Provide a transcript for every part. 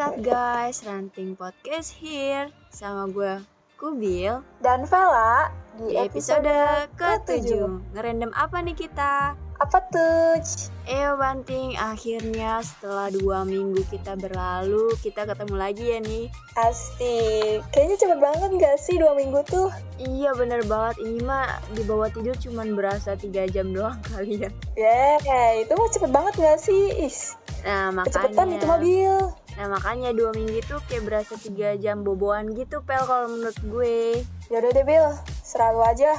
What's up guys, Ranting Podcast here Sama gue Kubil dan Vela Di episode ke-7 Ngerandom apa nih kita? Apa tuh? Eh Banting, akhirnya setelah dua minggu kita berlalu Kita ketemu lagi ya nih Asik. Kayaknya cepet banget gak sih dua minggu tuh? Iya bener banget, ini mah di bawah tidur cuman berasa 3 jam doang kali ya Yeah, itu mah cepet banget gak sih? Is, Nah kecepetan itu makanya mobil. Nah makanya dua minggu itu kayak berasa 3 jam boboan gitu Pel kalau menurut gue Yaudah deh, Bil. Seralu aja.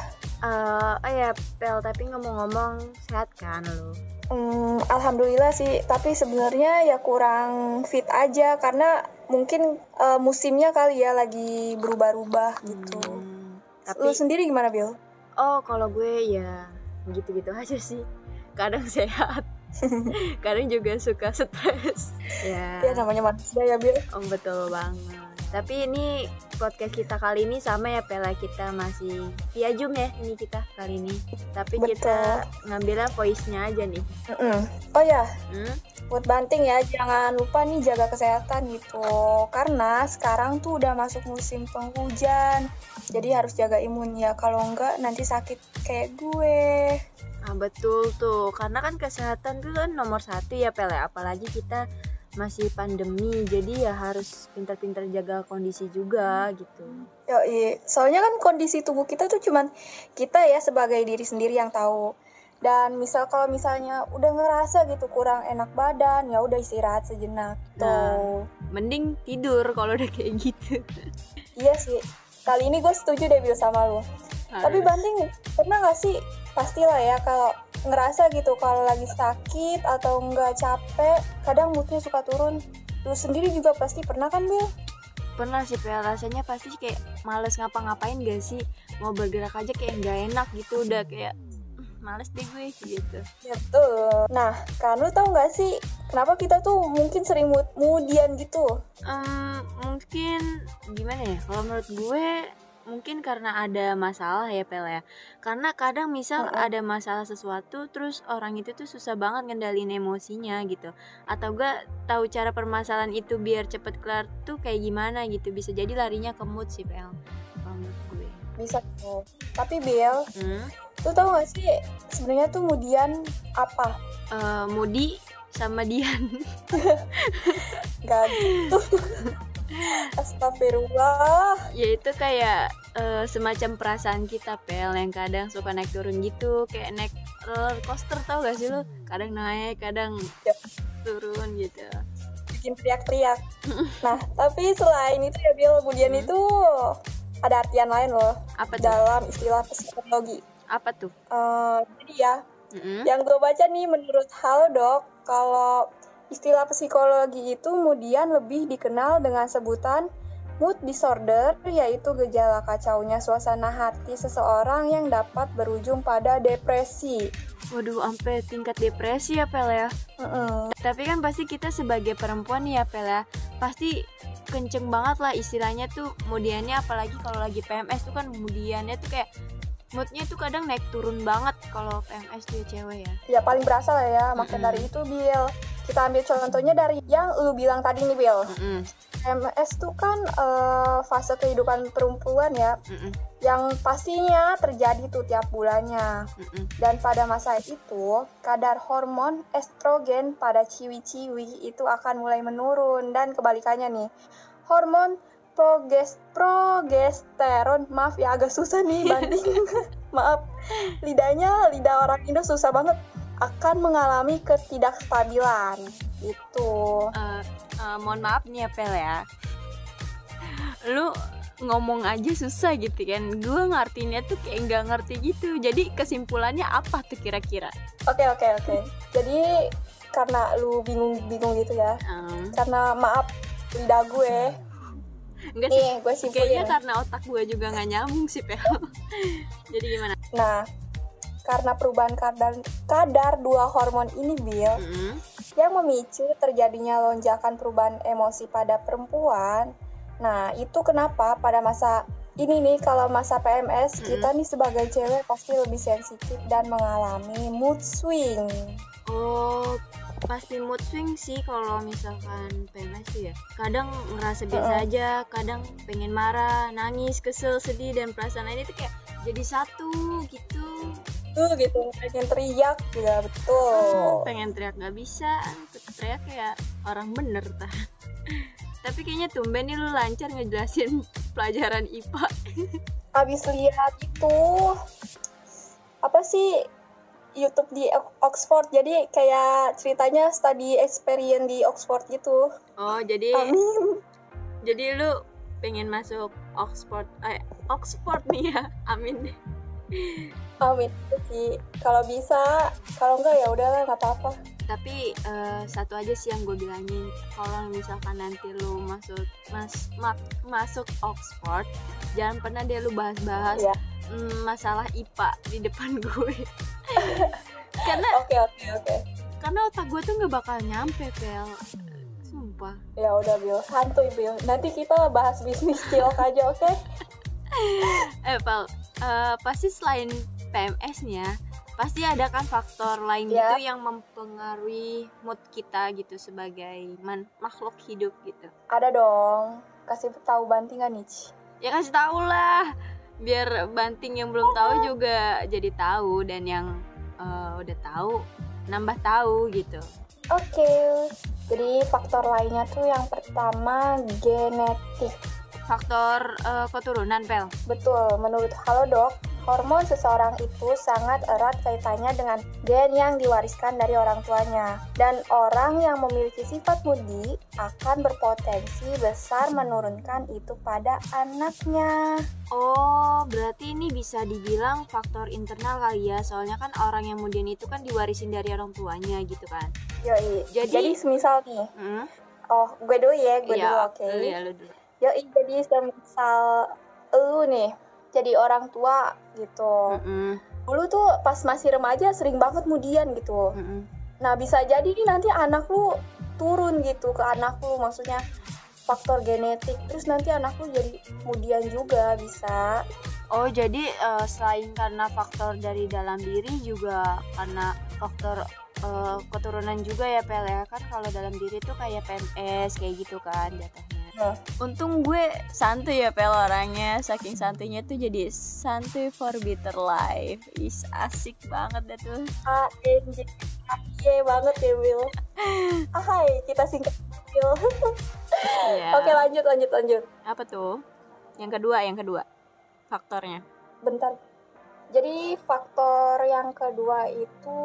Eh, oh ya Pel, tapi ngomong-ngomong sehat kan lo? Hmm, Alhamdulillah sih, tapi sebenarnya ya kurang fit aja karena mungkin eh, musimnya kali ya lagi berubah-ubah gitu. Hmm, Lu tapi sendiri gimana, Bil? oh kalau gue ya gitu-gitu aja sih. Kadang sehat, kadang juga suka stres. Ya, Ya namanya manusia ya, Bil. oh, betul banget. Tapi ini podcast kita kali ini sama ya Pela kita masih via Zoom ya ini kita kali ini. Tapi kita ngambilnya voice-nya aja nih. Mm-mm. Oh ya, Hmm? buat banting ya jangan lupa nih jaga kesehatan gitu karena sekarang tuh udah masuk musim penghujan jadi harus jaga imun ya kalau enggak nanti sakit kayak gue Ah, betul tuh, karena kan kesehatan tuh kan nomor satu ya Pele, apalagi kita masih pandemi, jadi ya harus pintar-pintar jaga kondisi juga gitu. Yoi. soalnya kan kondisi tubuh kita tuh cuman kita ya sebagai diri sendiri yang tahu dan misal kalau misalnya udah ngerasa gitu kurang enak badan ya udah istirahat sejenak tuh Mending tidur kalau udah kayak gitu. iya sih kali ini gue setuju deh Bil sama lu Tapi. Banting pernah nggak sih pastilah ya kalau ngerasa gitu kalau lagi sakit atau nggak capek kadang moodnya suka turun. Lu sendiri juga pasti pernah kan Bil? pernah sih Pel, rasanya pasti kayak males ngapa-ngapain gak sih? Mau bergerak aja kayak nggak enak gitu, udah kayak "Hmm, males deh gue gitu. Betul. Nah kan lu tahu nggak sih kenapa kita tuh mungkin sering mood moodian gitu? Em, mungkin gimana ya kalau menurut gue mungkin karena ada masalah ya Pel ya karena kadang misal Mm-mm. ada masalah sesuatu terus orang itu tuh susah banget ngendalin emosinya gitu atau gak tahu cara permasalahan itu biar cepet kelar tuh kayak gimana gitu bisa jadi larinya ke mood sih Pel kalau menurut gue Bisa tuh. Tapi Bil, hmm? lu tahu nggak sih sebenarnya tuh moodian apa? Eh, Moody sama Dian Gak gitu. Astagfirullah. ya itu kayak eh, semacam perasaan kita pel yang kadang suka naik turun gitu kayak naik roller coaster tau gak sih lo kadang naik kadang Ya. turun gitu bikin teriak-teriak. Nah, tapi selain itu ya Bil, kemudian Hmm. itu ada artian lain loh apa tuh dalam istilah psikologi. apa tuh Eh, jadi ya, Mm-mm. yang gue baca nih menurut Halodoc, kalau istilah psikologi itu kemudian lebih dikenal dengan sebutan mood disorder, yaitu gejala kacaunya suasana hati seseorang yang dapat berujung pada depresi. waduh sampai tingkat depresi ya pel ya Mm-mm. tapi kan pasti kita sebagai perempuan ya pel ya pasti kenceng banget lah istilahnya tuh kemudiannya apalagi kalau lagi PMS tuh kan kemudiannya tuh kayak moodnya tuh kadang naik turun banget kalau PMS ya cewek ya Ya paling berasa lah ya, maka Mm-mm. dari itu Bill. Kita ambil contohnya dari yang lu bilang tadi nih Bill. Mm-mm. MS tuh kan eh, fase kehidupan perempuan ya, Mm-mm. yang pastinya terjadi tuh tiap bulannya. Mm-mm. Dan pada masa itu, kadar hormon estrogen pada ciwi-ciwi itu akan mulai menurun dan kebalikannya nih. Hormon proges progesteron, maaf ya agak susah nih banding. maaf. Lidahnya lidah orang Indo susah banget akan mengalami ketidakstabilan. Itu. Eh, eh, mohon maaf nih ya Pel ya lu ngomong aja susah gitu kan gue ngartinya tuh kayak nggak ngerti gitu jadi kesimpulannya apa tuh kira-kira Oke oke oke. Jadi karena lu bingung-bingung gitu ya. Em, Karena maaf lidah gue. Enggak sih Nih, gue simpulin. kayaknya karena otak gue juga nggak nyambung sih Pel jadi gimana Nah, karena perubahan kadar, kadar dua hormon ini, Bill, Mm-mm. yang memicu terjadinya lonjakan perubahan emosi pada perempuan. Nah, itu kenapa pada masa ini nih, kalau masa PMS, Mm-mm. kita nih sebagai cewek pasti lebih sensitif dan mengalami mood swing. oh pasti mood swing sih kalau misalkan PMS tuh ya. Kadang ngerasa biasa Heeh. aja kadang pengen marah nangis kesel sedih dan perasaan lain itu kayak jadi satu gitu. Tuh gitu pengen teriak Hmm, betul. Pengen teriak nggak bisa teriak kayak orang bener tah tapi kayaknya tumben nih lu lancar ngejelasin pelajaran IPA abis lihat itu apa sih YouTube di Oxford. Jadi kayak ceritanya study experience di Oxford gitu. Oh jadi amin. jadi lu pengen masuk Oxford eh Oxford nih ya. Amin amin. Sih kalau bisa kalau enggak ya udahlah nggak apa-apa. Tapi eh, satu aja sih yang gue bilangin. Kalau misalkan nanti lu masuk mas mak- masuk Oxford jangan pernah deh lu bahas-bahas Iya. mm, masalah IPA di depan gue karena oke oke oke. karena otak gue tuh nggak bakal nyampe pel sumpah. Ya udah Bill santuy Bill nanti kita bahas bisnis cilok aja oke? Eh pel eh, pasti selain PMS nih ya pasti ada kan faktor lain Ya. gitu yang mempengaruhi mood kita gitu sebagai man- makhluk hidup gitu. Ada dong. Kasih tahu bantingan nih ya kasih tau lah biar banting yang belum tahu juga jadi tahu dan yang eh, udah tahu nambah tahu gitu. Oke jadi faktor lainnya tuh yang pertama genetik. Faktor eh, keturunan pel. Betul, menurut Halodoc, hormon seseorang itu sangat erat kaitannya dengan gen yang diwariskan dari orang tuanya. Dan orang yang memiliki sifat moody akan berpotensi besar menurunkan itu pada anaknya. oh berarti ini bisa dibilang faktor internal kali ya soalnya kan orang yang kemudian itu kan diwarisin dari orang tuanya gitu kan Yoi. Jadi- Jadi, semisal nih, hmm? oh gue dulu ya, gue Iya, dulu oke. lu ya lu dulu Yoi, jadi semisal lu nih, jadi orang tua gitu. Mm-mm, Dulu tuh pas masih remaja sering banget mudian gitu. mm-mm. Nah bisa jadi nih nanti anak lu turun gitu ke anak lu maksudnya faktor genetik terus nanti anak lu jadi kemudian juga bisa Oh jadi eh, selain karena faktor dari dalam diri juga karena faktor eh, keturunan juga ya Pel ya kan kalau dalam diri tuh kayak PMS kayak gitu kan jatuhnya. Nah. Untung gue santuy ya Pel orangnya saking santainya tuh jadi santuy for better life. Is asik banget dah tuh. ANJ Iya banget ya Will ah, Hai kita singkat Will Iya. Oke lanjut lanjut lanjut Apa tuh? Yang kedua, yang kedua faktornya. Bentar Jadi faktor yang kedua itu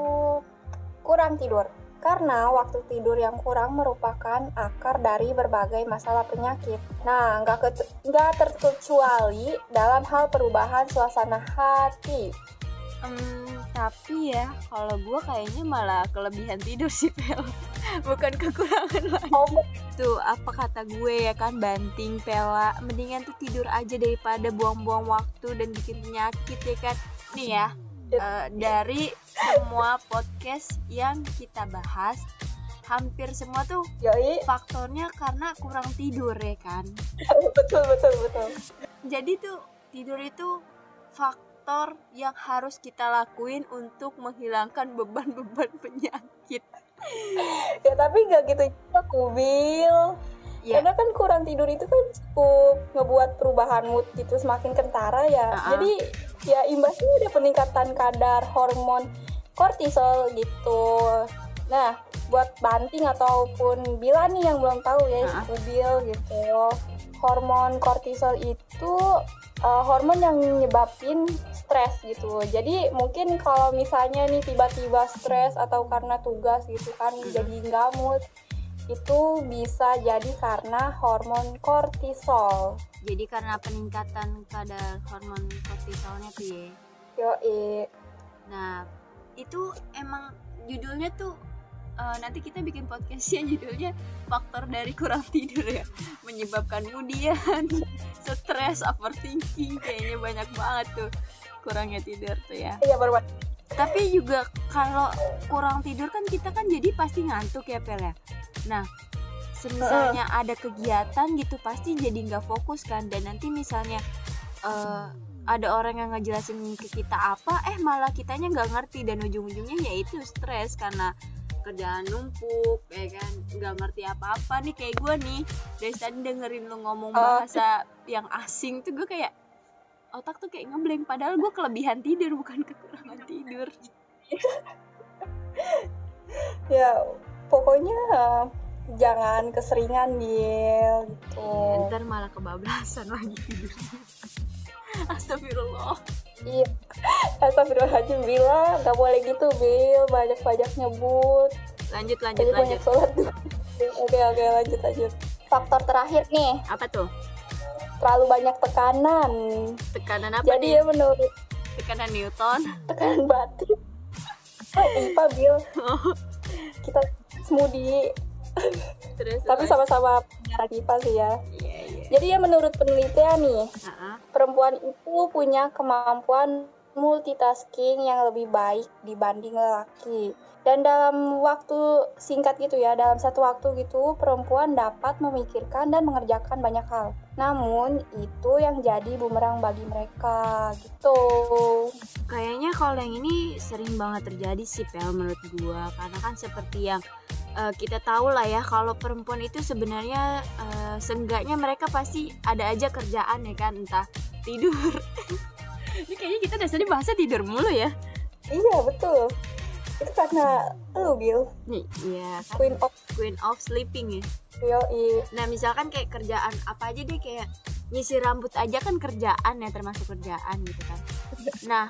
kurang tidur karena waktu tidur yang kurang merupakan akar dari berbagai masalah penyakit. Nah, nggak ke- nggak terkecuali dalam hal perubahan suasana hati. Hmm, tapi ya kalau gue kayaknya malah kelebihan tidur sih Pel. Bukan kekurangan lagi. Oh, tuh apa kata gue ya kan banting pela. Mendingan tuh tidur aja daripada buang-buang waktu dan bikin penyakit ya kan? Nih ya eh, dari semua podcast yang kita bahas hampir semua tuh yoi, faktornya karena kurang tidur ya kan betul betul betul. jadi tuh tidur itu faktor yang harus kita lakuin untuk menghilangkan beban-beban penyakit Ya tapi nggak gitu juga kubil. Ya Karena kan kurang tidur itu kan cukup ngebuat perubahan mood gitu semakin kentara ya. Ah-ah. Jadi ya imbasnya ada peningkatan kadar hormon kortisol gitu. Nah, buat banting ataupun bila nih yang belum tahu ya, Ah-ah. kubil gitu. Hormon kortisol itu uh, hormon yang nyebabin stres gitu. Jadi mungkin kalau misalnya nih tiba-tiba stres atau karena tugas gitu kan Mm-mm. jadi nggak mood itu bisa jadi karena hormon kortisol. jadi karena peningkatan kadar hormon kortisolnya tuh ya Yoi. Nah, itu emang judulnya tuh eh, nanti kita bikin podcastnya judulnya faktor dari kurang tidur ya menyebabkan kemudian stres overthinking kayaknya banyak banget tuh kurangnya tidur tuh ya Iya baru tapi juga kalau kurang tidur kan kita kan jadi pasti ngantuk ya Pel ya? Nah semisalnya ada kegiatan gitu pasti jadi nggak fokus kan? Dan nanti misalnya eh, ada orang yang ngejelasin ke kita apa eh malah kitanya nggak ngerti. Dan ujung-ujungnya yaitu stres karena kerjaan numpuk ya kan? Nggak ngerti apa-apa nih kayak gue nih. Dari tadi dengerin lu ngomong Oh. bahasa yang asing tuh gue kayak otak tuh kayak ngeblank padahal gue kelebihan tidur bukan kekurangan tidur. Ya pokoknya eh, jangan keseringan Bil gitu. Ya, ntar malah kebablasan lagi tidurnya Astagfirullah. Iya. Astagfirullahaladzim Bila. Nggak boleh gitu Bil banyak-banyak nyebut. Lanjut lanjut jadi banyak lanjut. oke oke lanjut lanjut. Faktor terakhir nih. Apa tuh terlalu banyak tekanan. Tekanan apa jadi nih? ya menurut tekanan Newton. tekanan batin. Oh, IPA Bil. Kita smoothie. Terus tapi sama-sama penyiaran IPA sih ya. Iya iya. Jadi ya menurut penelitian nih ah. perempuan itu punya kemampuan multitasking yang lebih baik dibanding lelaki. Dan dalam waktu singkat gitu ya, dalam satu waktu gitu, perempuan dapat memikirkan dan mengerjakan banyak hal. Namun, itu yang jadi bumerang bagi mereka gitu. kayaknya kalau yang ini sering banget terjadi sih Pel menurut gua karena kan seperti yang eh, kita tahu lah ya kalau perempuan itu sebenarnya eh, seenggaknya mereka pasti ada aja kerjaan ya kan entah tidur ini kayaknya kita dasarnya bahasa tidur mulu ya Iya, betul. Itu karena lu, Bill. nih iya kan? Queen of queen of sleeping ya. Yoi. nah misalkan kayak kerjaan apa aja deh kayak nyisir rambut aja kan kerjaan ya termasuk kerjaan gitu kan. Nah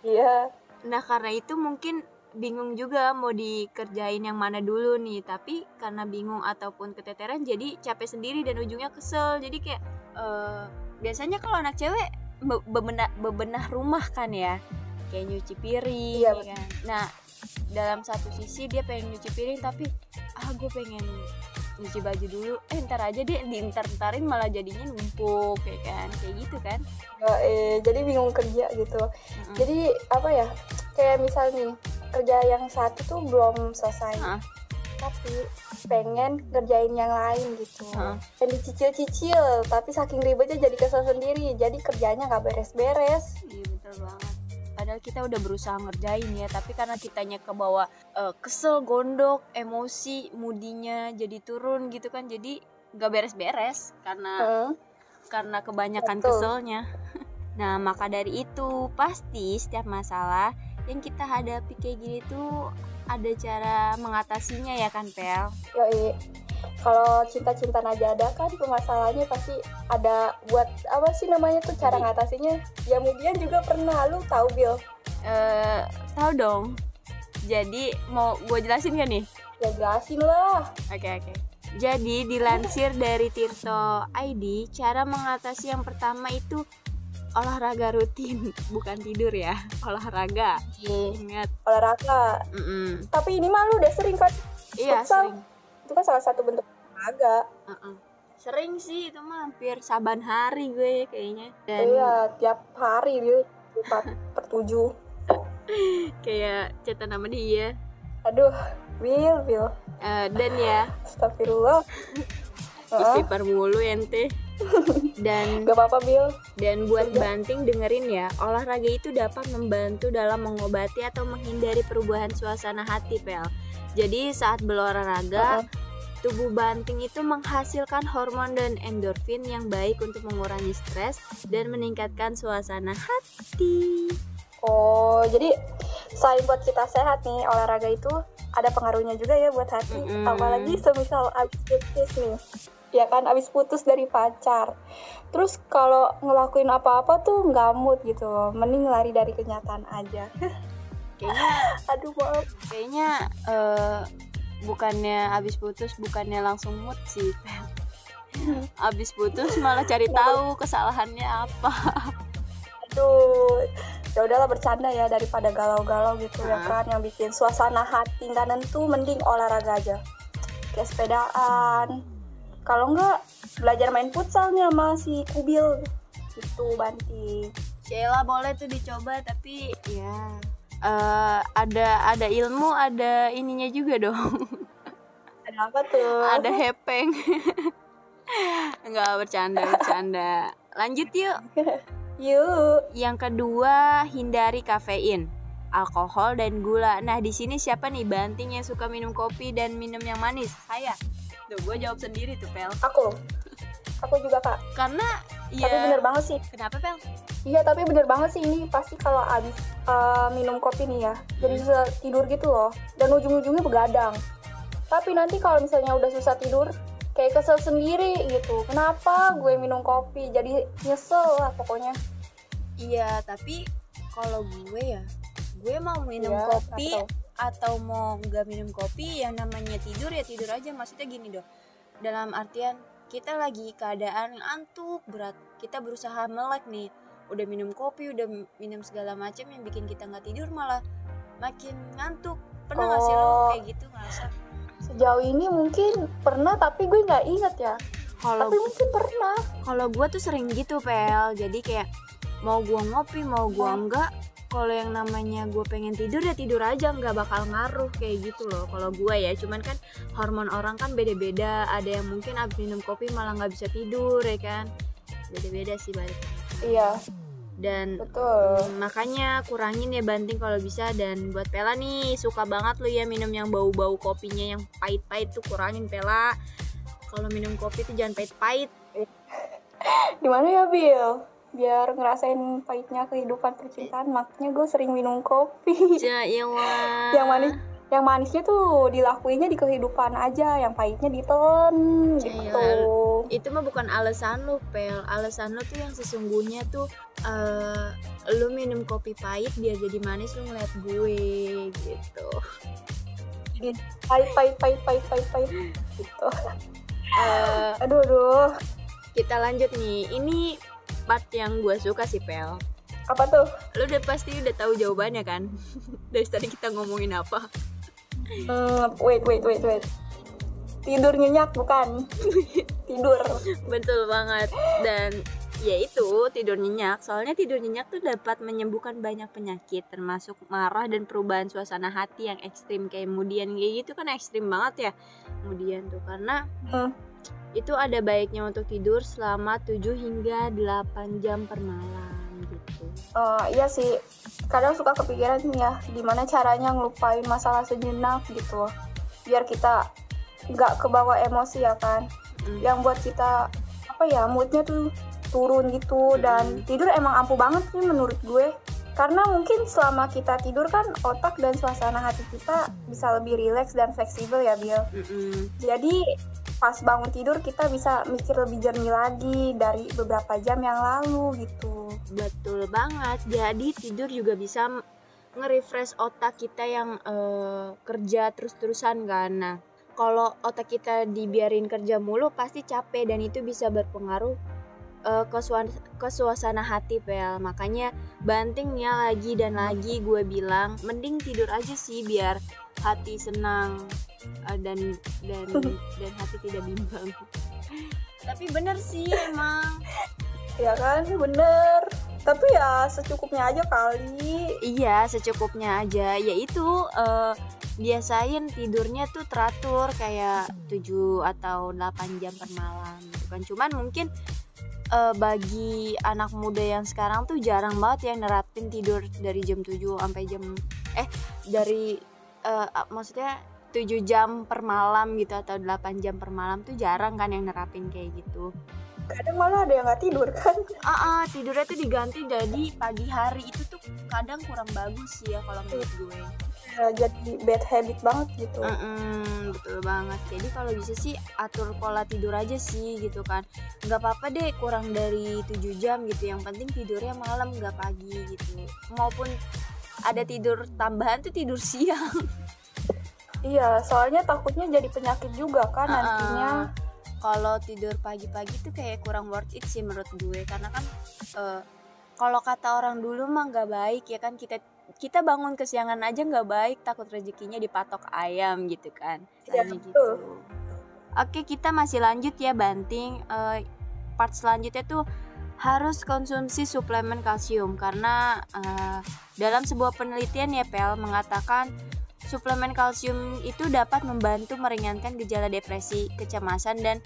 Iya. Nah karena itu mungkin bingung juga mau dikerjain yang mana dulu nih. Tapi karena bingung ataupun keteteran jadi capek sendiri dan ujungnya kesel. Jadi kayak eh, biasanya kalau anak cewek be- bebenah bebenah rumah kan ya. Kayak nyuci piring Iya, ya kan? Nah dalam satu sisi dia pengen nyuci piring tapi ah gue pengen nyuci baju dulu eh ntar aja deh diintar-intarin malah jadinya numpuk kayak kan kayak gitu kan Yoi. Jadi bingung kerja gitu. Mm-mm. Jadi apa ya? Kayak misal nih kerja yang satu tuh belum selesai, Heeh. tapi pengen kerjain yang lain gitu. Heeh. Dan dicicil-cicil, tapi saking ribetnya jadi kesel sendiri. Jadi kerjanya nggak beres-beres. Iya betul banget. Padahal kita udah berusaha ngerjain ya, tapi karena kitanya ke bawah eh, kesel, gondok, emosi, mudinya jadi turun gitu kan, jadi nggak beres-beres karena Heeh. karena kebanyakan Betul. keselnya. Nah maka dari itu pasti setiap masalah yang kita hadapi kayak gini tuh ada cara mengatasinya ya kan Pel? Yoi. Kalau cinta-cinta najada kan permasalahannya pasti ada buat apa sih namanya tuh cara ngatasinya? Ya kemudian juga pernah lu tahu Bill? Eh tahu dong. Jadi mau gue jelasin gak nih? Ya jelasin lah. Oke oke. Jadi dilansir dari Tirto ID, cara mengatasi yang pertama itu olahraga rutin, bukan tidur ya, olahraga. Ingat. Olahraga. Mm-mm. Tapi ini mah lu udah sering kan? Iya Futsal. sering. Itu kan salah satu bentuk olahraga. Uh-uh. Sering sih itu mah hampir saban hari gue kayaknya. Dan Iya, tiap hari dia empat per tujuh. kayak cetan nama dia. Aduh, Bill, Bill. Eh, dan ya Astagfirullah. Istighfar mulu ente. Dan Gak apa-apa, Bill. Dan buat banting dengerin ya, olahraga itu dapat membantu dalam mengobati atau menghindari perubahan suasana hati, Pel. Jadi saat berolahraga, Heeh. tubuh banting itu menghasilkan hormon dan endorfin yang baik untuk mengurangi stres dan meningkatkan suasana hati. Oh, jadi selain buat kita sehat nih, olahraga itu ada pengaruhnya juga ya buat hati. Mm-mm. Apalagi semisal abis putus nih. Ya kan, abis putus dari pacar. Terus kalau ngelakuin apa-apa tuh nggak mood gitu. Mending lari dari kenyataan aja. Kayaknya Aduh, maaf. kayaknya eh, bukannya habis putus bukannya langsung mood sih. Habis putus malah cari tahu kesalahannya apa. Aduh, ya udahlah bercanda ya daripada galau-galau gitu ya Ah. kan yang bikin suasana hati nggak nentu mending olahraga aja kayak sepedaan kalau enggak belajar main futsal nih sama si kubil itu banting Sheila boleh tuh dicoba tapi ya eh, ada ada ilmu ada ininya juga dong ada apa tuh ada hepeng nggak bercanda bercanda lanjut yuk yuk yang kedua hindari kafein alkohol dan gula. Nah, di sini siapa nih banting yang suka minum kopi dan minum yang manis? Saya. Tuh, gue jawab sendiri tuh, Pel. Aku. Aku juga, Kak. Karena ya Tapi bener banget sih. Kenapa, Pel? Iya, tapi bener banget sih ini pasti kalau abis uh, minum kopi nih ya, jadi susah tidur gitu loh. Dan ujung-ujungnya begadang. Tapi nanti kalau misalnya udah susah tidur, kayak kesel sendiri gitu. Kenapa gue minum kopi? Jadi nyesel lah pokoknya. Iya, tapi kalau gue ya, gue mau minum Iya, kopi atau- atau mau nggak minum kopi yang namanya tidur ya tidur aja maksudnya gini dong dalam artian kita lagi keadaan ngantuk berat kita berusaha melek nih udah minum kopi udah minum segala macam yang bikin kita nggak tidur malah makin ngantuk pernah nggak sih lo Oh. kayak gitu ngerasa Sejauh ini mungkin pernah, tapi gue nggak inget ya. kalau Tapi mungkin pernah. kalau gue tuh sering gitu pel jadi kayak mau gua ngopi mau gua Oh. enggak kalau yang namanya gue pengen tidur ya tidur aja nggak bakal ngaruh kayak gitu loh kalau gue ya. Cuman kan hormon orang kan beda-beda. Ada yang mungkin abis minum kopi malah nggak bisa tidur ya kan? Beda-beda sih balik. Iya, dan betul. mm, makanya kurangin ya banting kalau bisa. Dan buat Pela nih suka banget lu ya minum yang bau-bau kopinya yang pahit-pahit tuh kurangin Pela. Kalau minum kopi tuh jangan pahit-pahit. Di mana ya, Bill? Biar ngerasain pahitnya kehidupan percintaan, makanya gue sering minum kopi. Jailah. yang manis yang manisnya tuh dilakuinnya di kehidupan aja yang pahitnya ditelan gitu Iya. itu mah bukan alasan lu pel alasan lu tuh yang sesungguhnya tuh eh lu minum kopi pahit biar jadi manis lu ngeliat gue gitu pahit pahit pahit pahit pahit pahit gitu Eh, aduh aduh kita lanjut nih ini part yang gue suka sih pel. Apa tuh? Lu udah pasti udah tahu jawabannya kan? Dari tadi kita ngomongin apa? Hmm, wait wait wait wait. Tidur nyenyak bukan? Tidur. Betul banget. Dan ya itu tidur nyenyak. Soalnya tidur nyenyak tuh dapat menyembuhkan banyak penyakit termasuk marah dan perubahan suasana hati yang ekstrim. Kayak kemudian kayak gitu kan ekstrim banget ya. Kemudian tuh karena Hmm. Itu ada baiknya untuk tidur selama 7 hingga 8 jam per malam gitu. Eh, iya sih. Kadang suka kepikiran nih ya gimana caranya ngelupain masalah sejenak gitu. Biar kita nggak kebawa emosi ya kan? Mm. yang buat kita apa ya moodnya tuh turun gitu. Dan tidur emang ampuh banget sih menurut gue karena mungkin selama kita tidur kan otak dan suasana hati kita bisa lebih rileks dan fleksibel ya Bill Mm-mm. jadi pas bangun tidur kita bisa mikir lebih jernih lagi dari beberapa jam yang lalu gitu Betul banget. Jadi tidur juga bisa nge-refresh otak kita yang eh, kerja terus-terusan kan. Nah, kalau otak kita dibiarin kerja mulu pasti capek dan itu bisa berpengaruh eh, ke, suan- ke suasana hati pel. Makanya bantingnya lagi dan lagi gue bilang mending tidur aja sih biar hati senang eh, dan dan dan hati tidak bimbang. Tapi bener sih emang ya kan bener tapi ya secukupnya aja kali Iya, secukupnya aja. Yaitu eh, biasain tidurnya tuh teratur kayak 7 atau 8 jam per malam gitu kan. Cuman mungkin eh, bagi anak muda yang sekarang tuh jarang banget yang nerapin tidur dari jam 7 sampai jam eh dari a- maksudnya 7 jam per malam gitu atau 8 jam per malam tuh jarang kan yang nerapin kayak gitu. kadang malah ada yang nggak tidur kan Ah, ah, tidurnya tuh diganti jadi pagi hari itu tuh kadang kurang bagus sih ya kalau menurut gue. Ya, jadi bad habit banget gitu Mm-mm, betul banget. Jadi kalau bisa sih atur pola tidur aja sih gitu kan. Nggak apa-apa deh kurang dari 7 jam gitu. Yang penting tidurnya malam nggak pagi gitu. Maupun ada tidur tambahan tuh tidur siang. iya soalnya takutnya jadi penyakit juga kan Ah, nantinya ah. Kalau tidur pagi-pagi tuh kayak kurang worth it sih menurut gue karena kan eh, kalau kata orang dulu mah nggak baik ya kan kita kita bangun kesiangan aja nggak baik takut rezekinya dipatok ayam gitu kan. Betul. gitu. Oke kita masih lanjut ya banting Eh, part selanjutnya tuh harus konsumsi suplemen kalsium karena eh, dalam sebuah penelitian ya Pel mengatakan suplemen kalsium itu dapat membantu meringankan gejala depresi, kecemasan dan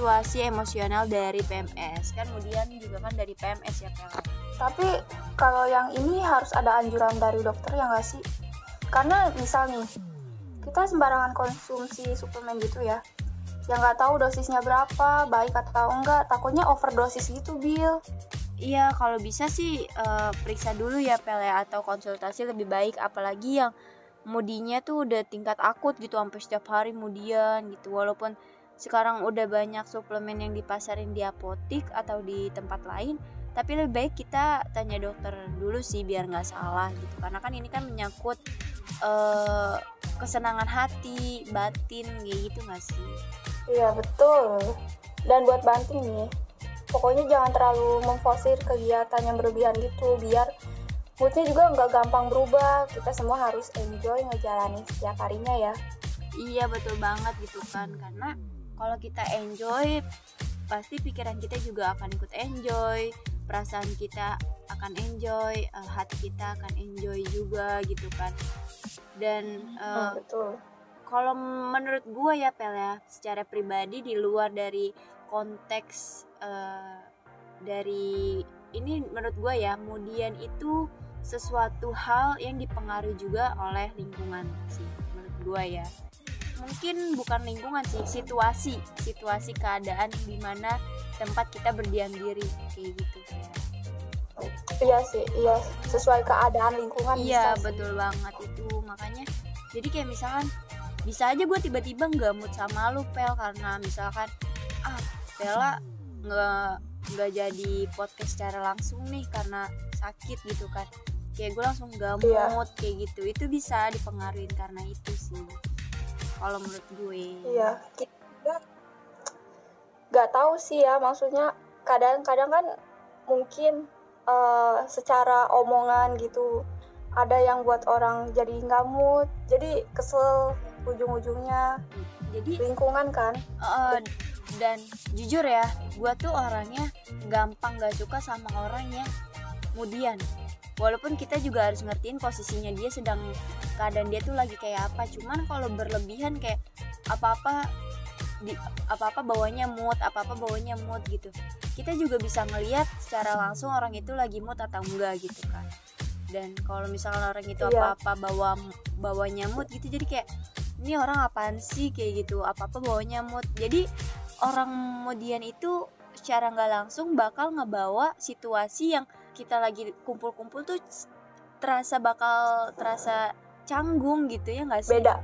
fluktuasi emosional dari PMS. Kan kemudian juga kan dari PMS ya Pel. Tapi kalau yang ini harus ada anjuran dari dokter ya nggak sih? Karena misal nih, kita sembarangan konsumsi suplemen gitu ya, yang nggak tahu dosisnya berapa, baik atau enggak, takutnya overdosis gitu, Bill. Iya, kalau bisa sih uh, periksa dulu ya Pel ya atau konsultasi lebih baik apalagi yang mudinya tuh udah tingkat akut gitu sampai setiap hari mudian gitu. Walaupun sekarang udah banyak suplemen yang dipasarin di apotik atau di tempat lain, tapi lebih baik kita tanya dokter dulu sih biar nggak salah gitu. Karena kan ini kan menyangkut uh, kesenangan hati, batin gitu nggak sih? Iya betul. Dan buat banting nih, pokoknya jangan terlalu memforsir kegiatan yang berlebihan gitu biar moodnya juga nggak gampang berubah kita semua harus enjoy ngejalanin setiap harinya ya iya betul banget gitu kan karena kalau kita enjoy pasti pikiran kita juga akan ikut enjoy perasaan kita akan enjoy uh, hati kita akan enjoy juga gitu kan. Dan uh, oh, betul. kalau menurut gue ya Pel ya secara pribadi di luar dari konteks uh, dari ini menurut gue ya kemudian itu sesuatu hal yang dipengaruhi juga oleh lingkungan sih menurut gue ya mungkin bukan lingkungan sih situasi situasi keadaan di mana tempat kita berdiam diri kayak gitu. Iya sih iya sesuai keadaan lingkungan iya betul sih. banget itu. Makanya jadi kayak misalkan bisa aja gue tiba-tiba nggak mood sama lu pel karena misalkan ah Bella nggak nggak jadi podcast secara langsung nih karena sakit gitu kan. Kayak gue langsung gamut yeah. kayak gitu. Itu bisa dipengaruhi karena itu sih kalau menurut gue. Iya kita nggak tahu sih ya maksudnya kadang-kadang kan mungkin uh, secara omongan gitu ada yang buat orang jadi nggak mood jadi kesel ujung-ujungnya. Jadi lingkungan kan. Uh, dan jujur ya gue tuh orangnya gampang gak suka sama orang yang kemudian walaupun kita juga harus ngertiin posisinya dia sedang keadaan dia tuh lagi kayak apa. Cuman kalau berlebihan kayak apa-apa di apa-apa bawanya mood apa-apa bawanya mood gitu. Kita juga bisa ngelihat secara langsung orang itu lagi mood atau enggak gitu kan. Dan kalau misalnya orang itu iya. apa-apa bawa bawanya mood gitu jadi kayak ini orang apaan sih? kayak gitu. Apa-apa bawanya mood. Jadi orang kemudian itu secara nggak langsung bakal ngebawa situasi yang kita lagi kumpul-kumpul tuh terasa bakal terasa canggung gitu ya nggak sih? Beda.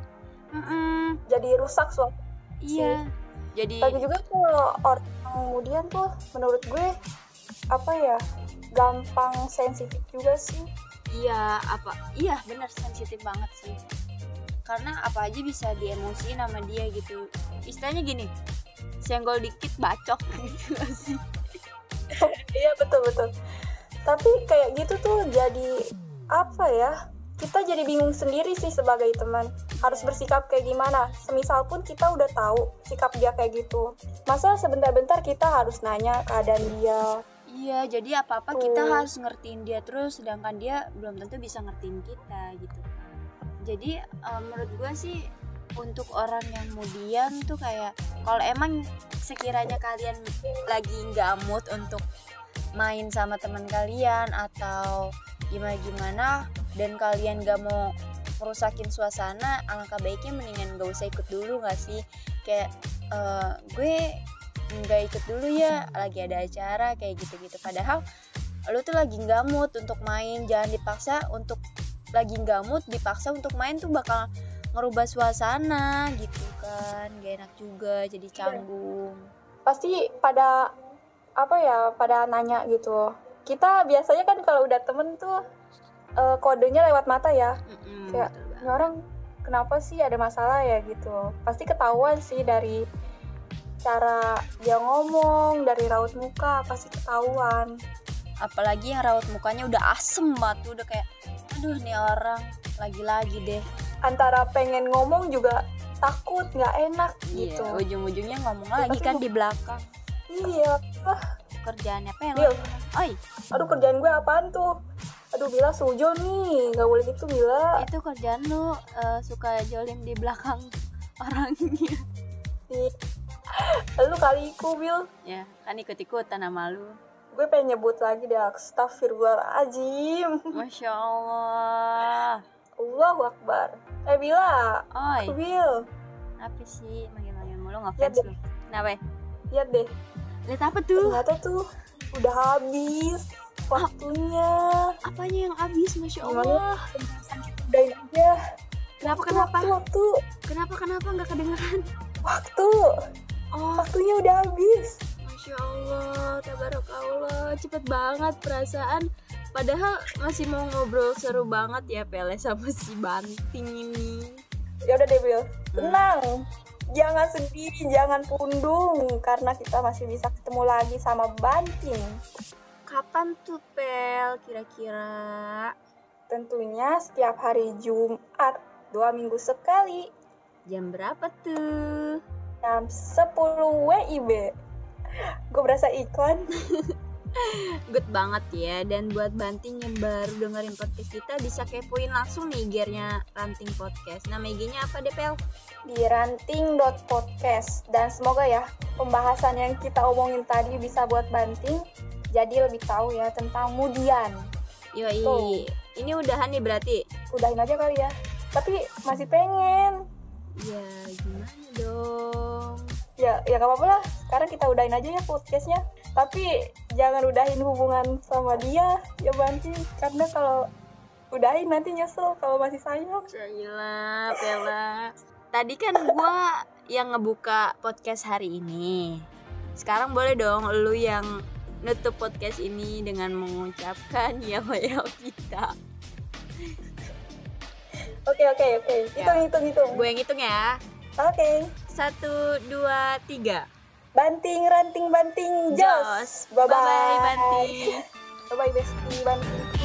Mm -mm. jadi rusak suatu iya. Sih. jadi tapi juga kalau orang kemudian tuh menurut gue apa ya gampang sensitif juga sih. Iya apa iya benar sensitif banget sih. Karena apa aja bisa diemosi sama dia gitu. Istilahnya gini senggol dikit bacok gitu sih? Iya betul betul tapi kayak gitu tuh jadi apa ya kita jadi bingung sendiri sih sebagai teman. Harus bersikap kayak gimana. Semisal pun kita udah tahu sikap dia kayak gitu. Masa sebentar-bentar kita harus nanya keadaan dia? Iya jadi apa-apa kita harus ngertiin dia terus sedangkan dia belum tentu bisa ngertiin kita gitu kan. Jadi um, menurut gue sih untuk orang yang kemudian tuh kayak kalau emang sekiranya kalian lagi nggak mood untuk main sama teman kalian atau gimana gimana dan kalian gak mau merusakin suasana alangkah baiknya mendingan gak usah ikut dulu gak sih? Kayak uh, gue nggak ikut dulu ya lagi ada acara kayak gitu-gitu. Padahal lu tuh lagi nggak mood untuk main. Jangan dipaksa untuk lagi nggak mood dipaksa untuk main tuh bakal ngerubah suasana gitu kan. Gak enak juga jadi iya. canggung. Pasti pada apa ya pada nanya gitu. Kita biasanya kan kalau udah temen tuh uh, kodenya lewat mata ya. Mm-hmm, kayak ini orang kenapa sih ada masalah ya? gitu. Pasti ketahuan sih dari cara dia ngomong dari raut muka pasti ketahuan. Apalagi yang raut mukanya udah asem banget udah kayak aduh nih orang lagi-lagi deh. Antara pengen ngomong juga takut nggak enak iya, gitu. ujung-ujungnya ngomong lagi kan di belakang iya. Ah. kerjaannya pel oi. Aduh kerjaan gue apaan tuh? Aduh bila sujo nih. Nggak boleh gitu bila itu kerjaan lu uh, suka jolim di belakang orangnya. Lu kali iku Bil ya kan ikut ikutan sama lu. Gue pengen nyebut lagi deh astagfirullahaladzim Masya Allah. Allahu Akbar. Eh Bila Oi, Bil apa sih? Manggil-manggil mulu ngefans lu? Kenapa? lihat deh Lihat apa tuh? ternyata tuh udah habis waktunya Apanya yang habis? Masya? Allah. udahin aja Kenapa Waktu, kenapa? waktu waktu Kenapa kenapa nggak kedengeran? waktu Oh, waktunya udah habis Masya Allah, tabarakallah, cepet banget perasaan. Padahal masih mau ngobrol seru banget ya Pele sama si Banting ini. ya udah deh Bil tenang jangan sedih jangan pundung karena kita masih bisa ketemu lagi sama Banting Kapan tuh Pel kira-kira? tentunya setiap hari Jumat dua minggu sekali Jam berapa tuh? jam 10 WIB gue berasa iklan Good banget ya. Dan buat Banting yang baru dengerin podcast kita Bisa kepoin langsung nih IG-nya Ranting Podcast. Nama IG-nya apa deh Pel? di ranting.podcast dan semoga ya pembahasan yang kita omongin tadi bisa buat banting jadi lebih tahu ya tentang mudian. Yoi. Tuh. Ini udahan nih berarti? udahin aja kali ya. Tapi masih pengen. Ya gimana dong? ya ya gak apa-apa lah. Sekarang kita udahin aja ya podcastnya tapi jangan udahin hubungan sama dia ya banting karena kalau udahin nanti nyesel kalau masih sayang Gila, Pela. Tadi kan gua yang ngebuka podcast hari ini. Sekarang boleh dong lu yang nutup podcast ini dengan mengucapkan ya ya kita. oke oke oke hitung hitung hitung Gue yang hitung ya. oke Satu, dua, tiga. Banting ranting banting. Jos. Bye bye Bye-bye, Banting. bye bye bestie banting